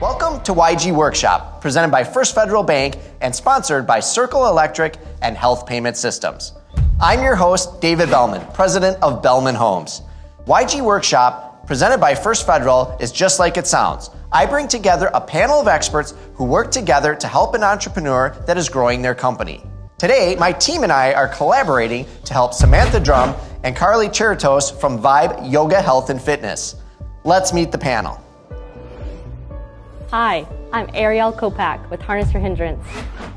Welcome to YG Workshop, presented by First Federal Bank and sponsored by Circle Electric and Health Payment Systems. I'm your host, David Bellman, president of Bellman Homes. YG Workshop, presented by First Federal, is just like it sounds. I bring together a panel of experts who work together to help an entrepreneur that is growing their company. Today, my team and I are collaborating to help Samantha Drum and Carly Cheritos from Vibe Yoga Health and Fitness. Let's meet the panel. Hi, I'm Ariel Kopak with Harness Your Hindrance.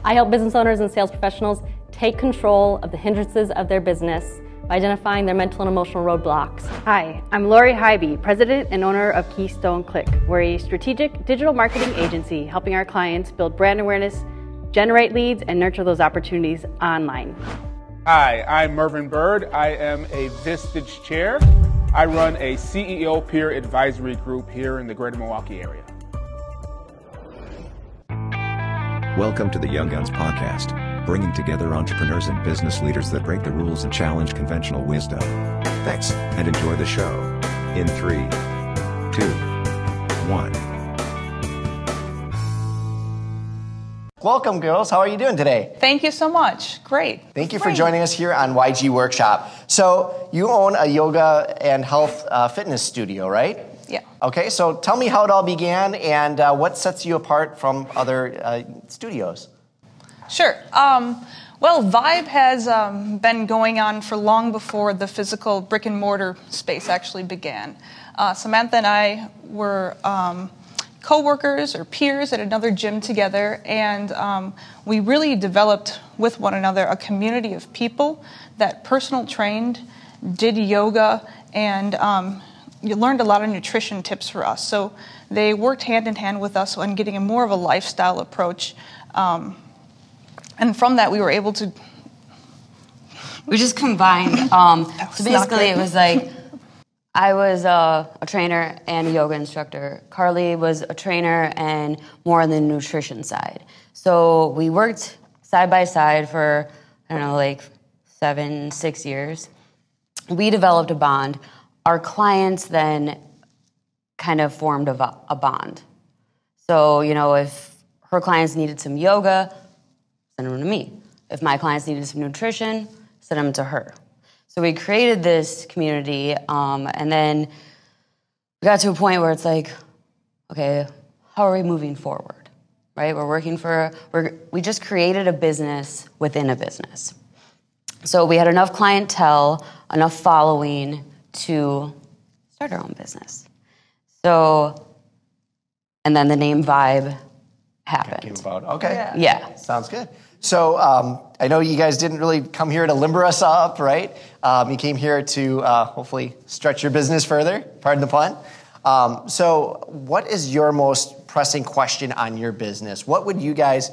I help business owners and sales professionals take control of the hindrances of their business by identifying their mental and emotional roadblocks. Hi, I'm Lori Hybe, president and owner of Keystone Click. We're a strategic digital marketing agency helping our clients build brand awareness, generate leads, and nurture those opportunities online. Hi, I'm Mervin Bird. I am a Vistage chair. I run a CEO peer advisory group here in the greater Milwaukee area. Welcome to the Young Guns Podcast, bringing together entrepreneurs and business leaders that break the rules and challenge conventional wisdom. Thanks, and enjoy the show. In three, two, one. Welcome, girls. How are you doing today? Thank you so much. Great. Thank you for joining us here on YG Workshop. So, you own a yoga and health uh, fitness studio, right? Yeah. Okay, so tell me how it all began and uh, what sets you apart from other uh, studios. Sure. Um, well, Vibe has um, been going on for long before the physical brick and mortar space actually began. Uh, Samantha and I were um, co-workers or peers at another gym together, and um, we really developed with one another a community of people that personal trained, did yoga, and um, you learned a lot of nutrition tips for us. So they worked hand in hand with us on getting a more of a lifestyle approach. Um, and from that, we were able to. We just combined. Um, so basically, it was like I was uh, a trainer and a yoga instructor. Carly was a trainer and more on the nutrition side. So we worked side by side for I don't know, like seven, six years. We developed a bond. Our clients then kind of formed a, a bond. So, you know, if her clients needed some yoga, send them to me. If my clients needed some nutrition, send them to her. So we created this community, um, and then we got to a point where it's like, okay, how are we moving forward? Right? We're working for, we're, we just created a business within a business. So we had enough clientele, enough following to start our own business. So, and then the name Vibe happened. About okay, Yeah. sounds good. So um, I know you guys didn't really come here to limber us up, right? Um, you came here to uh, hopefully stretch your business further. Pardon the pun. Um, so, what is your most pressing question on your business? What would you guys?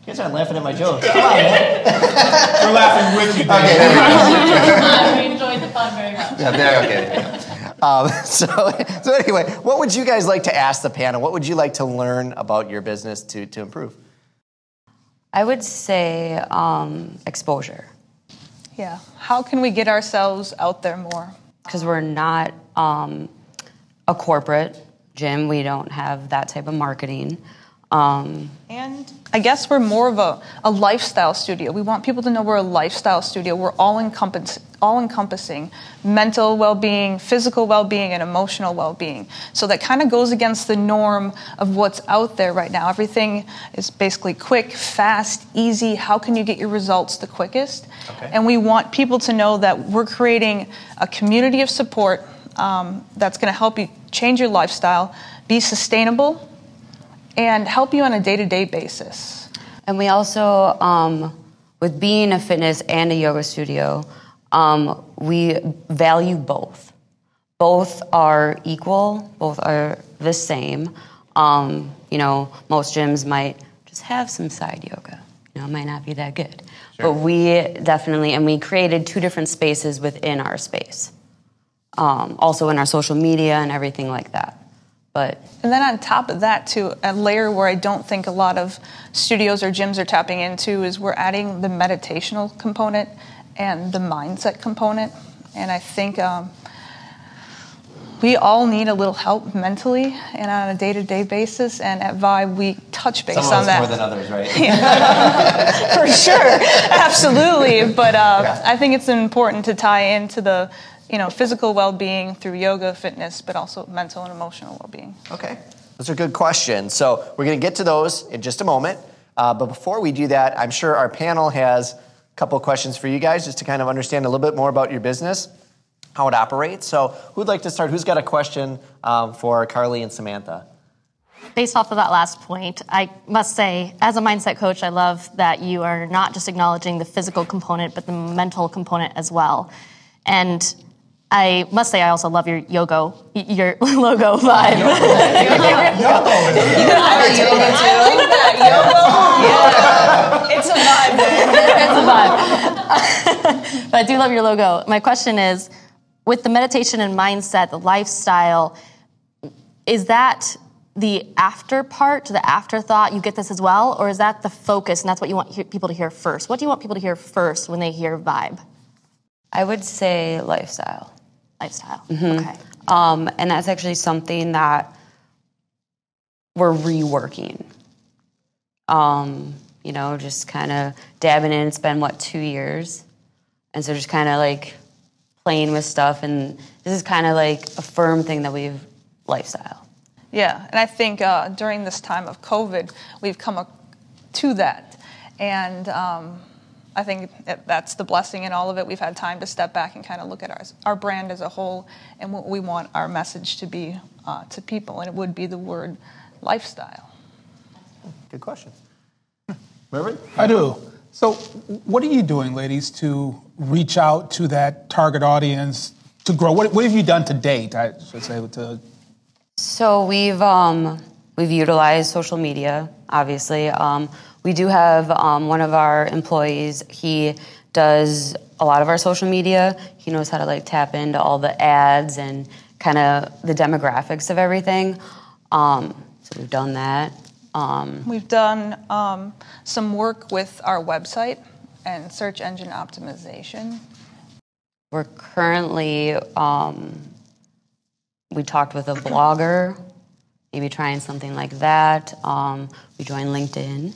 You guys aren't laughing at my jokes. Come on, man. We're laughing with you. Okay, there we go. we fun very much. Yeah, there, okay. Um, so, so anyway, what would you guys like to ask the panel? What would you like to learn about your business to, to improve? I would say um, exposure Yeah. How can we get ourselves out there more? because we're not um, a corporate gym. We don't have that type of marketing. Um, And I guess we're more of a, a lifestyle studio. We want people to know we're a lifestyle studio. We're all encompass, all encompassing mental well being, physical well being, and emotional well being. So that kind of goes against the norm of what's out there right now. Everything is basically quick, fast, easy. How can you get your results the quickest? Okay. And we want people to know that we're creating a community of support um, that's going to help you change your lifestyle, be sustainable, and help you on a day to day basis. and we also, um, with being a fitness and a yoga studio, um, we value both. Both are equal, both are the same. Um, you know, most gyms might just have some side yoga. You know, it might not be that good. But we definitely, and we created two different spaces within our space. Um, also in our social media and everything like that. But And then on top of that, too, a layer where I don't think a lot of studios or gyms are tapping into is we're adding the meditational component and the mindset component. And I think um, we all need a little help mentally and on a day-to-day basis. And at Vibe, we touch base Some of on us that more than others, right? for sure, absolutely. But uh, I think it's important to tie into the, you know, physical well-being through yoga, fitness, but also mental and emotional well-being. Okay. Those are good questions. So we're going to get to those in just a moment. Uh, but before we do that, I'm sure our panel has a couple of questions for you guys just to kind of understand a little bit more about your business, how it operates. So who'd like to start? Who's got a question um, for Carly and Samantha? Based off of that last point, I must say, as a mindset coach, I love that you are not just acknowledging the physical component, but the mental component as well. And I must say, I also love your yoga, your logo vibe. It's a vibe. it's a vibe. but I do love your logo. My question is, with the meditation and mindset, the lifestyle, is that the after part, the afterthought? You get this as well, or is that the focus, and that's what you want he- people to hear first? What do you want people to hear first when they hear vibe, I would say lifestyle. lifestyle? Okay. Um, and that's actually something that we're reworking. Um, you know, just kind of dabbing in. It's been, what, two years? And so just kind of like playing with stuff. And this is kind of like a firm thing that we've lifestyle. Yeah, and I think uh, during this time of COVID, we've come a- to that. And um, I think that that's the blessing in all of it. We've had time to step back and kind of look at our, our brand as a whole and what we want our message to be uh, to people. And it would be the word lifestyle. Good question. Mervyn? I do. So, what are you doing, ladies, to reach out to that target audience to grow? What, what have you done to date? I should say to So we've um, we've utilized social media, obviously. Um, we do have um, one of our employees. He does a lot of our social media. He knows how to like tap into all the ads and kind of the demographics of everything. Um, so we've done that. Um, We've done um, some work with our website and search engine optimization. we're currently um, we talked with a blogger, maybe trying something like that. Um, we joined LinkedIn.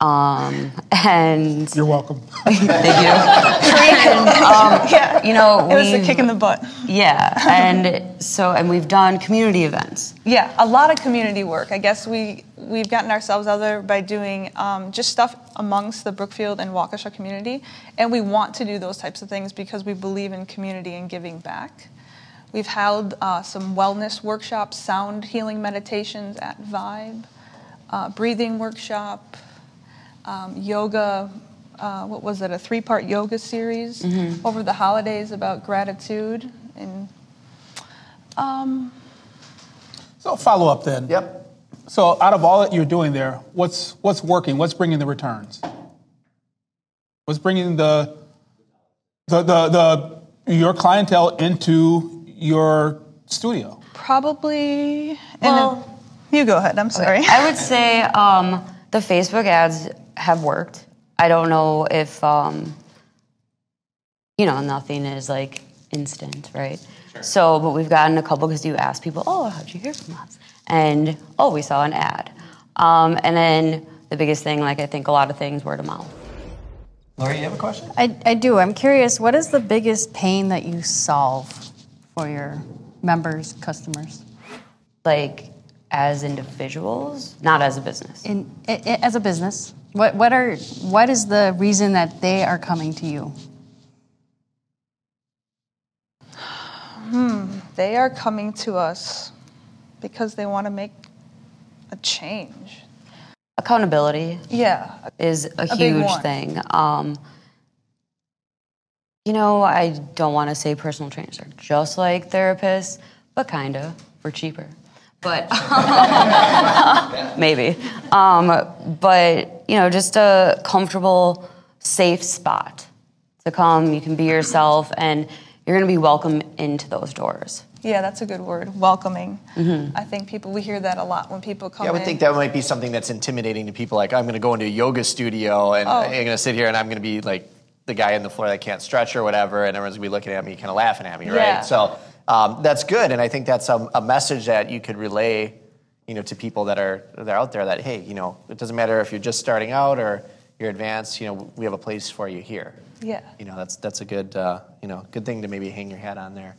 Um, and you're welcome. Thank you. And, um, Yeah. You know, It was a kick in the butt. Yeah, and so and we've done community events. Yeah, a lot of community work. I guess we we've gotten ourselves out there by doing um, just stuff amongst the Brookfield and Waukesha community, and we want to do those types of things because we believe in community and giving back. We've held uh, some wellness workshops, sound healing meditations at Vibe, uh, breathing workshop, um, yoga. Uh, what was it? A three-part yoga series over the holidays about gratitude and. Um, So, follow up then. Yep. So, out of all that you're doing there, what's what's working? What's bringing the returns? What's bringing the the the, the your clientele into your studio? Probably. And Well- then, you go ahead. I'm sorry. I would say um, the Facebook ads have worked. I don't know if um, you know nothing is like instant, right? Sure. So, but we've gotten a couple because you ask people, "Oh, how'd you hear from us?" And oh, we saw an ad. Um, and then the biggest thing, like I think a lot of things, word of mouth. Lori, you have a question? I, I do. I'm curious, what is the biggest pain that you solve for your members, customers? Like as individuals, not as a business. In, i i as a business, what, what, are, what is the reason that they are coming to you? They are coming to us because they want to make a change. Accountability Yeah. is a, big huge thing. Um, you know, I don't want to say personal trainers are just like therapists, but kind of for cheaper. But maybe. Um, but you know, just a comfortable, safe spot to come. You can be yourself, and you're going to be welcome into those doors. Yeah, that's a good word. Welcoming. I think people, we hear that a lot when people come Yeah, I would in. think that might be something that's intimidating to people. Like, I'm going to go into a yoga studio and Oh. I'm going to sit here and I'm going to be like the guy on the floor that can't stretch or whatever, and everyone's going to be looking at me, kind of laughing at me, Yeah. right? So um, that's good, and I think that's a, a message that you could relay, you know, to people that are that are out there. That hey, you know, it doesn't matter if you're just starting out or you're advanced. You know, we have a place for you here. Yeah. You know, that's that's a good uh, you know good thing to maybe hang your hat on there.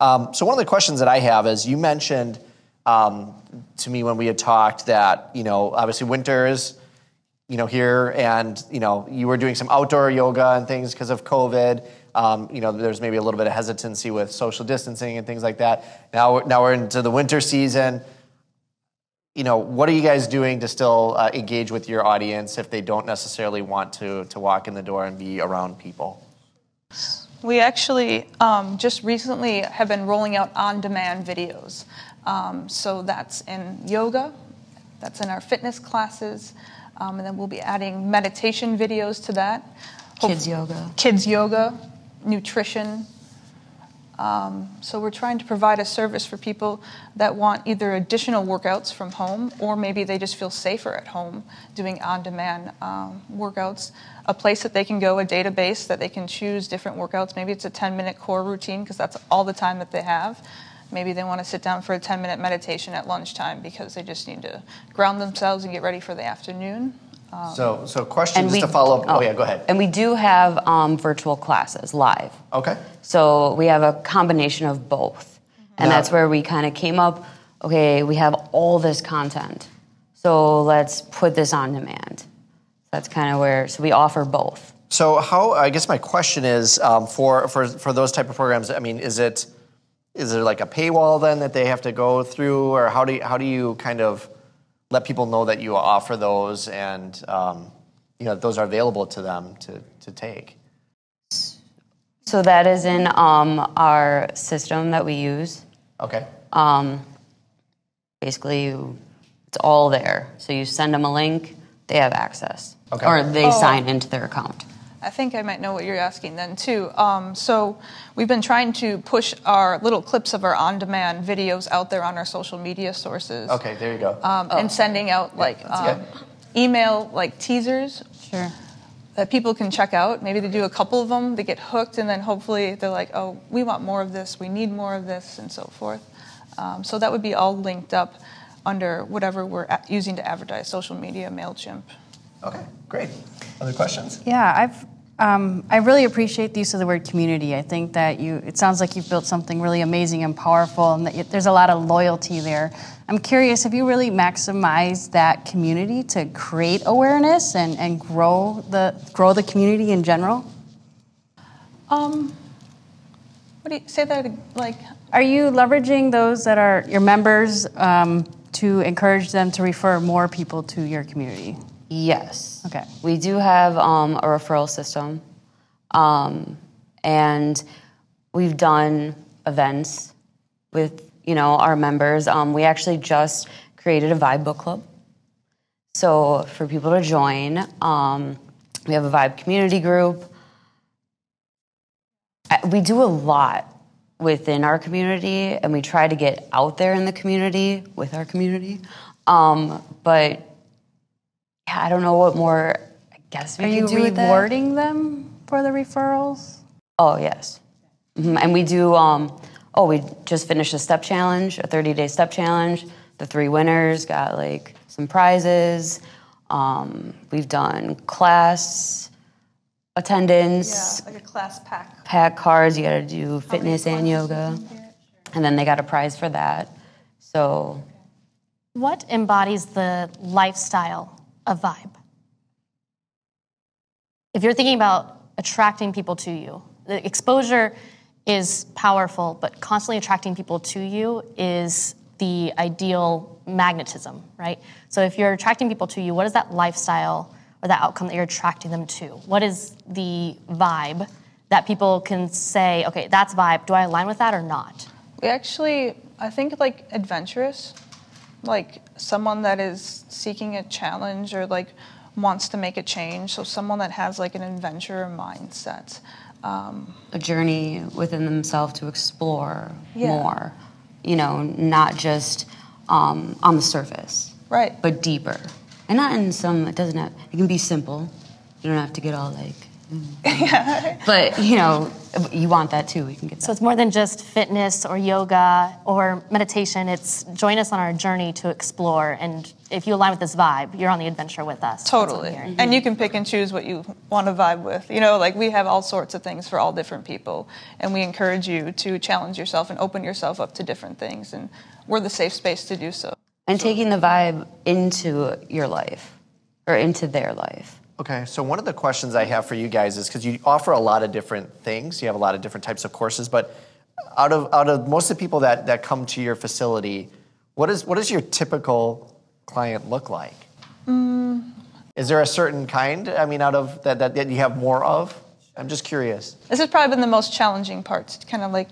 Um, so one of the questions that I have is you mentioned um, to me when we had talked that you know obviously winters you know here and you know you were doing some outdoor yoga and things because of COVID. Um, you know there's maybe a little bit of hesitancy with social distancing and things like that. Now now we're into the winter season. You know what are you guys doing to still uh, engage with your audience if they don't necessarily want to to walk in the door and be around people? We actually um, just recently have been rolling out on demand videos. Um, so that's in yoga, that's in our fitness classes, um, and then we'll be adding meditation videos to that. Kids yoga. Kids yoga, nutrition. Um, so we're trying to provide a service for people that want either additional workouts from home or maybe they just feel safer at home doing on-demand um, workouts. A place that they can go, a database that they can choose different workouts. Maybe it's a 10-minute core routine because that's all the time that they have. Maybe they want to sit down for a 10-minute meditation at lunchtime because they just need to ground themselves and get ready for the afternoon. So so question just to follow up. Oh, yeah, go ahead. And we do have um, virtual classes live. Okay. So we have a combination of both. And Now- that's where we kind of came up okay, we have all this content. So let's put this on demand. That's kind of where, so we offer both. So how? I guess my question is um, for for for those type of programs. I mean, is it is there like a paywall then that they have to go through, or how do you, how do you kind of let people know that you offer those and um, you know those are available to them to to take? So that is in um, our system that we use. Okay. Um, basically, you, it's all there. So you send them a link, they have access. Okay. Or they sign into their account. I think I might know what you're asking then too. Um, so we've been trying to push our little clips of our on-demand videos out there on our social media sources. Okay. There you go. Um, And sending out like um, email like teasers Sure. that people can check out. Maybe they do a couple of them, they get hooked, and then hopefully they're like, oh, we want more of this, we need more of this, and so forth. Um, so that would be all linked up under whatever we're using to advertise social media, MailChimp. okay. Great. Other questions? Yeah, I've um, I really appreciate the use of the word community. I think that you it sounds like you've built something really amazing and powerful, and that you, there's a lot of loyalty there. I'm curious, have you really maximized that community to create awareness and, and grow the grow the community in general? Um, what do you say that like? Are you leveraging those that are your members um, to encourage them to refer more people to your community? Yes. Okay. We do have um, a referral system, um, and we've done events with you know our members. Um, we actually just created a Vibe Book Club, so for people to join, um, we have a Vibe community group. We do a lot within our community, and we try to get out there in the community with our community. Um, but yeah, I don't know what more. I guess we Are could you do with rewarding them for the referrals? Oh yes, Mhm. and we do. Um, oh, we just finished a step challenge, a 30-day step challenge. The three winners got like some prizes. Um, we've done class attendance, like a class pack. pack cards. You got to do fitness and yoga, and then they got a prize for that. So What embodies the lifestyle of Vibe? If you're thinking about attracting people to you, the exposure is powerful, but constantly attracting people to you is the ideal magnetism, right? So if you're attracting people to you, what is that lifestyle or that outcome that you're attracting them to? What is the vibe that people can say, okay, that's vibe. Do I align with that or not? We actually, I think, like adventurous, like someone that is seeking a challenge or like wants to make a change. So someone that has like an adventure mindset. Um, a journey within themselves to explore Yeah. more. You know, not just um, on the surface, right. but deeper. And not in some. It doesn't have. It can be simple. You don't have to get all like Mm-hmm. but you know, you want that too. We can get So it's more than just fitness or yoga or meditation. It's join us on our journey to explore. And if you align with this vibe, you're on the adventure with us. That's what I'm Totally. And you can pick and choose what you want to vibe with. You know, like we have all sorts of things for all different people. And we encourage you to challenge yourself and open yourself up to different things. And we're the safe space to do so. and taking the vibe into your life or into their life. Okay, so one of the questions I have for you guys is because you offer a lot of different things, you have a lot of different types of courses, but out of out of most of the people that, that come to your facility, what is what does your typical client look like? Is there a certain kind? I mean, out of that, that that you have more of? I'm just curious. This has probably been the most challenging part to kind of like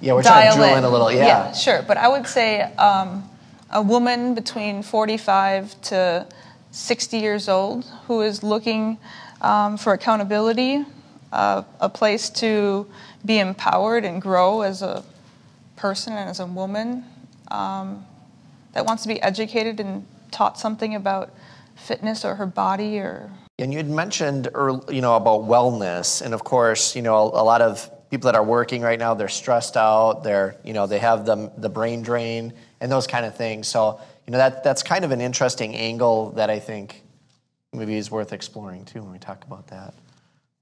Yeah, we're trying to drill in. a little. Yeah. sure. But I would say um, a woman between 45 to 60 years old who is looking um, for accountability, uh, a place to be empowered and grow as a person and as a woman, um, that wants to be educated and taught something about fitness or her body or And you had mentioned, earl you know, about wellness, and of course, you know, a, a lot of people that are working right now, they're stressed out. They're, you know, they have the the brain drain and those kind of things. So, you know, that that's kind of an interesting angle that I think maybe is worth exploring too when we talk about that.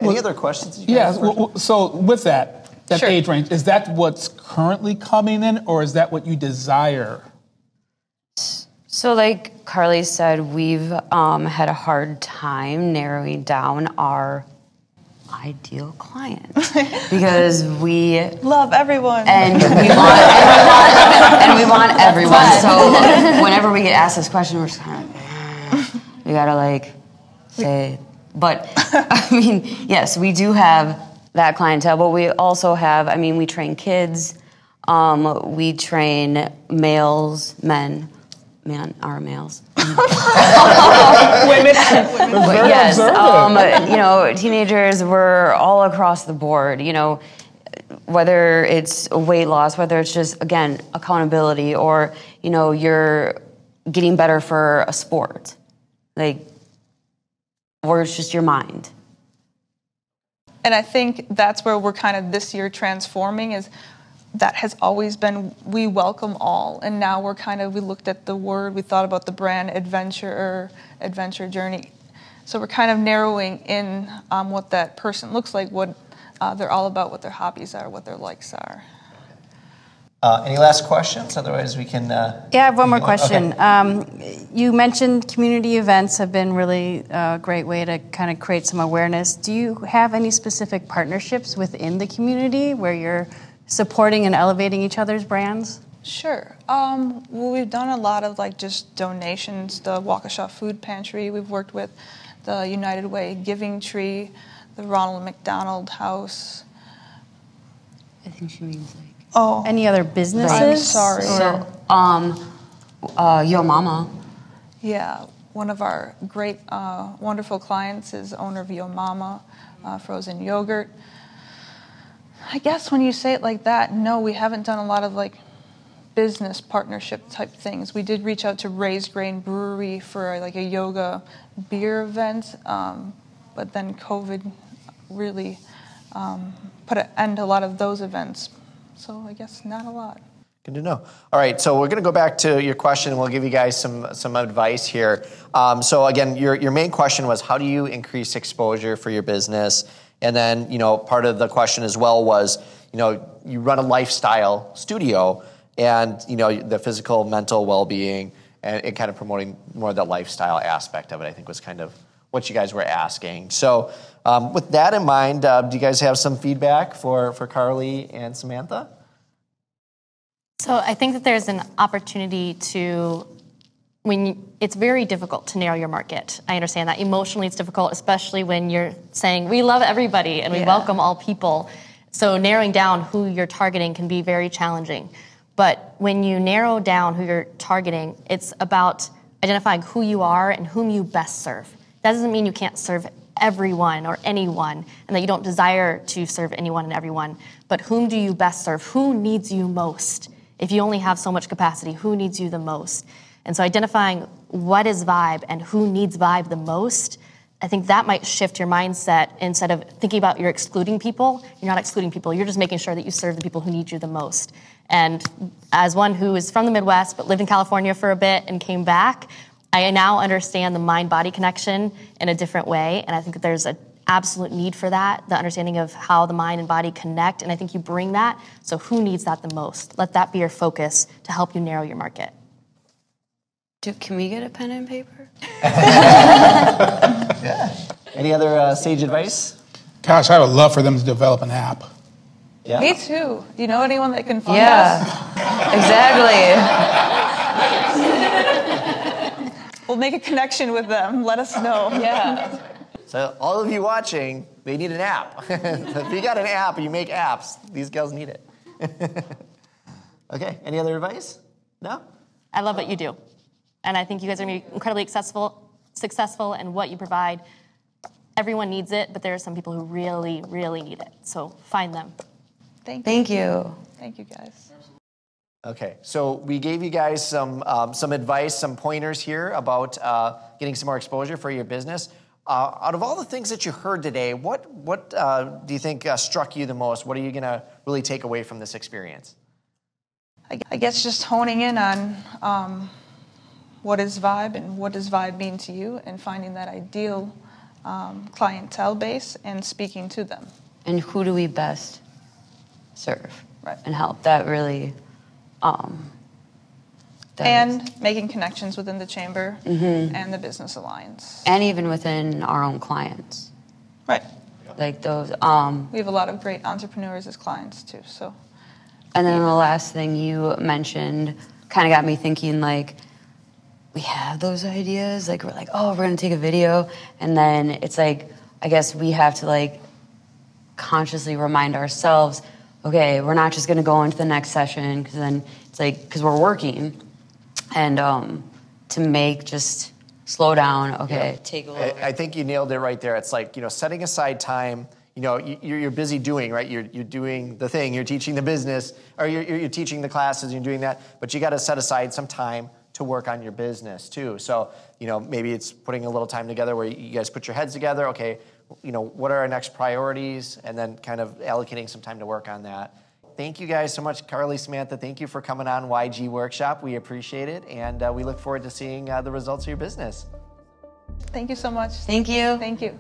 Any Well, other questions? You Yeah. guys w- w- So with that, that Sure. age range, is that what's currently coming in, or is that what you desire? So, like Carly said, we've um, had a hard time narrowing down our ideal client because we love everyone. and we want and we want everyone. So whenever we get asked this question, we're just kind of we gotta like say. But I mean, yes, we do have that clientele, but we also have. I mean, we train kids. Um, we train males, men. Man, our males. But yes, um, you know, teenagers were all across the board. You know, whether it's weight loss, whether it's just again accountability, or you know, you're getting better for a sport, like, or it's just your mind. And I think that's where we're kind of this year transforming is that has always been we welcome all and now we're kind of we looked at the word we thought about the brand adventure adventure journey so we're kind of narrowing in on what that person looks like what uh, they're all about what their hobbies are what their likes are Uh, any last questions? Otherwise, we can. Uh, Yeah, I have one more Okay. question. Um, you mentioned community events have been really a great way to kind of create some awareness. Do you have any specific partnerships within the community where you're supporting and elevating each other's brands? Sure. Um, well, we've done a lot of like just donations. The Waukesha Food Pantry we've worked with, the United Way Giving Tree, the Ronald McDonald House. I think she means like. Oh, Any other businesses? I'm sorry. So, um, uh, Yo Mama. Yeah, one of our great, uh, wonderful clients is owner of Yo Mama uh, frozen yogurt. I guess when you say it like that, no, we haven't done a lot of like business partnership type things. We did reach out to Raised Grain Brewery for like a yoga beer event, um, but then COVID really um, put an end to a lot of those events. So I guess not a lot. Good to know. All right, so we're going to go back to your question. and We'll give you guys some some advice here. Um, so again, your your main question was how do you increase exposure for your business? And then you know part of the question as well was you know you run a lifestyle studio, and you know the physical, mental well being, and, and kind of promoting more of the lifestyle aspect of it. I think was kind of what you guys were asking. So um, with that in mind, uh, do you guys have some feedback for for Carly and Samantha? So I think that there's an opportunity to when you, it's very difficult to narrow your market. I understand that emotionally it's difficult, especially when you're saying we love everybody and we Yeah. welcome all people. So narrowing down who you're targeting can be very challenging. But when you narrow down who you're targeting, it's about identifying who you are and whom you best serve. That doesn't mean you can't serve everyone or anyone and that you don't desire to serve anyone and everyone, but whom do you best serve? Who needs you most? If you only have so much capacity, who needs you the most? And so identifying what is vibe and who needs vibe the most, I think that might shift your mindset instead of thinking about you're excluding people. You're not excluding people. You're just making sure that you serve the people who need you the most. And as one who is from the Midwest but lived in California for a bit and came back, I now understand the mind body connection in a different way. And I think that there's an absolute need for that, the understanding of how the mind and body connect. And I think you bring that. So, who needs that the most? Let that be your focus to help you narrow your market. Do, can we get a pen and paper? Yeah. Any other uh, sage advice? Gosh, I would love for them to develop an app. Yeah. Me too. Do you know anyone that can fund Yeah, exactly. We'll make a connection with them. Let us know. Yeah. So all of you watching, they need an app. if you got an app and you make apps, these girls need it. okay. Any other advice? No. I love what you do. And I think you guys are going to be incredibly successful, successful in what you provide. Everyone needs it, but there are some people who really, really need it. So find them. Thank you. Thank you. Thank you, guys. Okay, so we gave you guys some um, some advice, some pointers here about uh, getting some more exposure for your business. Uh, out of all the things that you heard today, what what uh, do you think uh, struck you the most? What are you going to really take away from this experience? I, I guess just honing in on um, what is Vibe and what does Vibe mean to you, and finding that ideal um, clientele base and speaking to them. And who do we best serve Right. and help? That really, um, that is- And making connections within the chamber Mm-hmm. and the business alliance. and even within our own clients, Right. like those. Um, We have a lot of great entrepreneurs as clients too. So And then the last thing you mentioned kind of got me thinking like, we have those ideas. Like, we're like, oh, we're going to take a video. And then it's like, I guess we have to like consciously remind ourselves, okay, we're not just going to go into the next session because then it's like, because we're working. And um, to make just slow down, okay, take a little. I, I think you nailed it right there. It's like you know, setting aside time. You know, you- you're, you're busy doing right. You're, you're doing the thing. You're teaching the business, or you're, you're you're teaching the classes. You're doing that, but you got to set aside some time to work on your business too. So you know, maybe it's putting a little time together where you guys put your heads together. Okay, you know, what are our next priorities, and then kind of allocating some time to work on that. Thank you guys so much, Carly, Samantha. Thank you for coming on YG Workshop. We appreciate it, and uh, we look forward to seeing uh, the results of your business. thank you so much. Thank you. Thank you.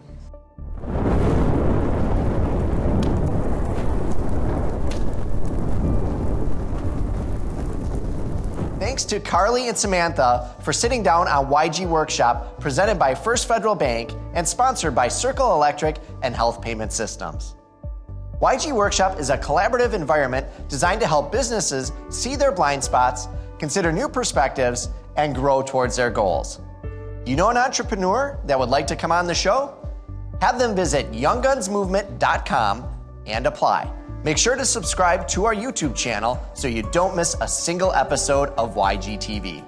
Thanks to Carly and Samantha for sitting down on YG Workshop, presented by First Federal Bank and sponsored by Circle Electric and Health Payment Systems. YG Workshop is a collaborative environment designed to help businesses see their blind spots, consider new perspectives, and grow towards their goals. You know an entrepreneur that would like to come on the show? Have them visit younggunsmovement.com and apply. Make sure to subscribe to our YouTube channel so you don't miss a single episode of YGTV.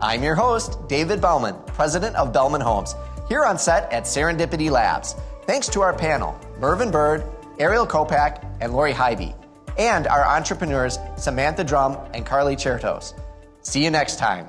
I'm your host, David Bellman, president of Bellman Homes, here on set at Serendipity Labs. Thanks to our panel, Mervyn Bird, Ariel Kopak, and Lori Hybe, and our entrepreneurs, Samantha Drum and Carly Chertos. See you next time.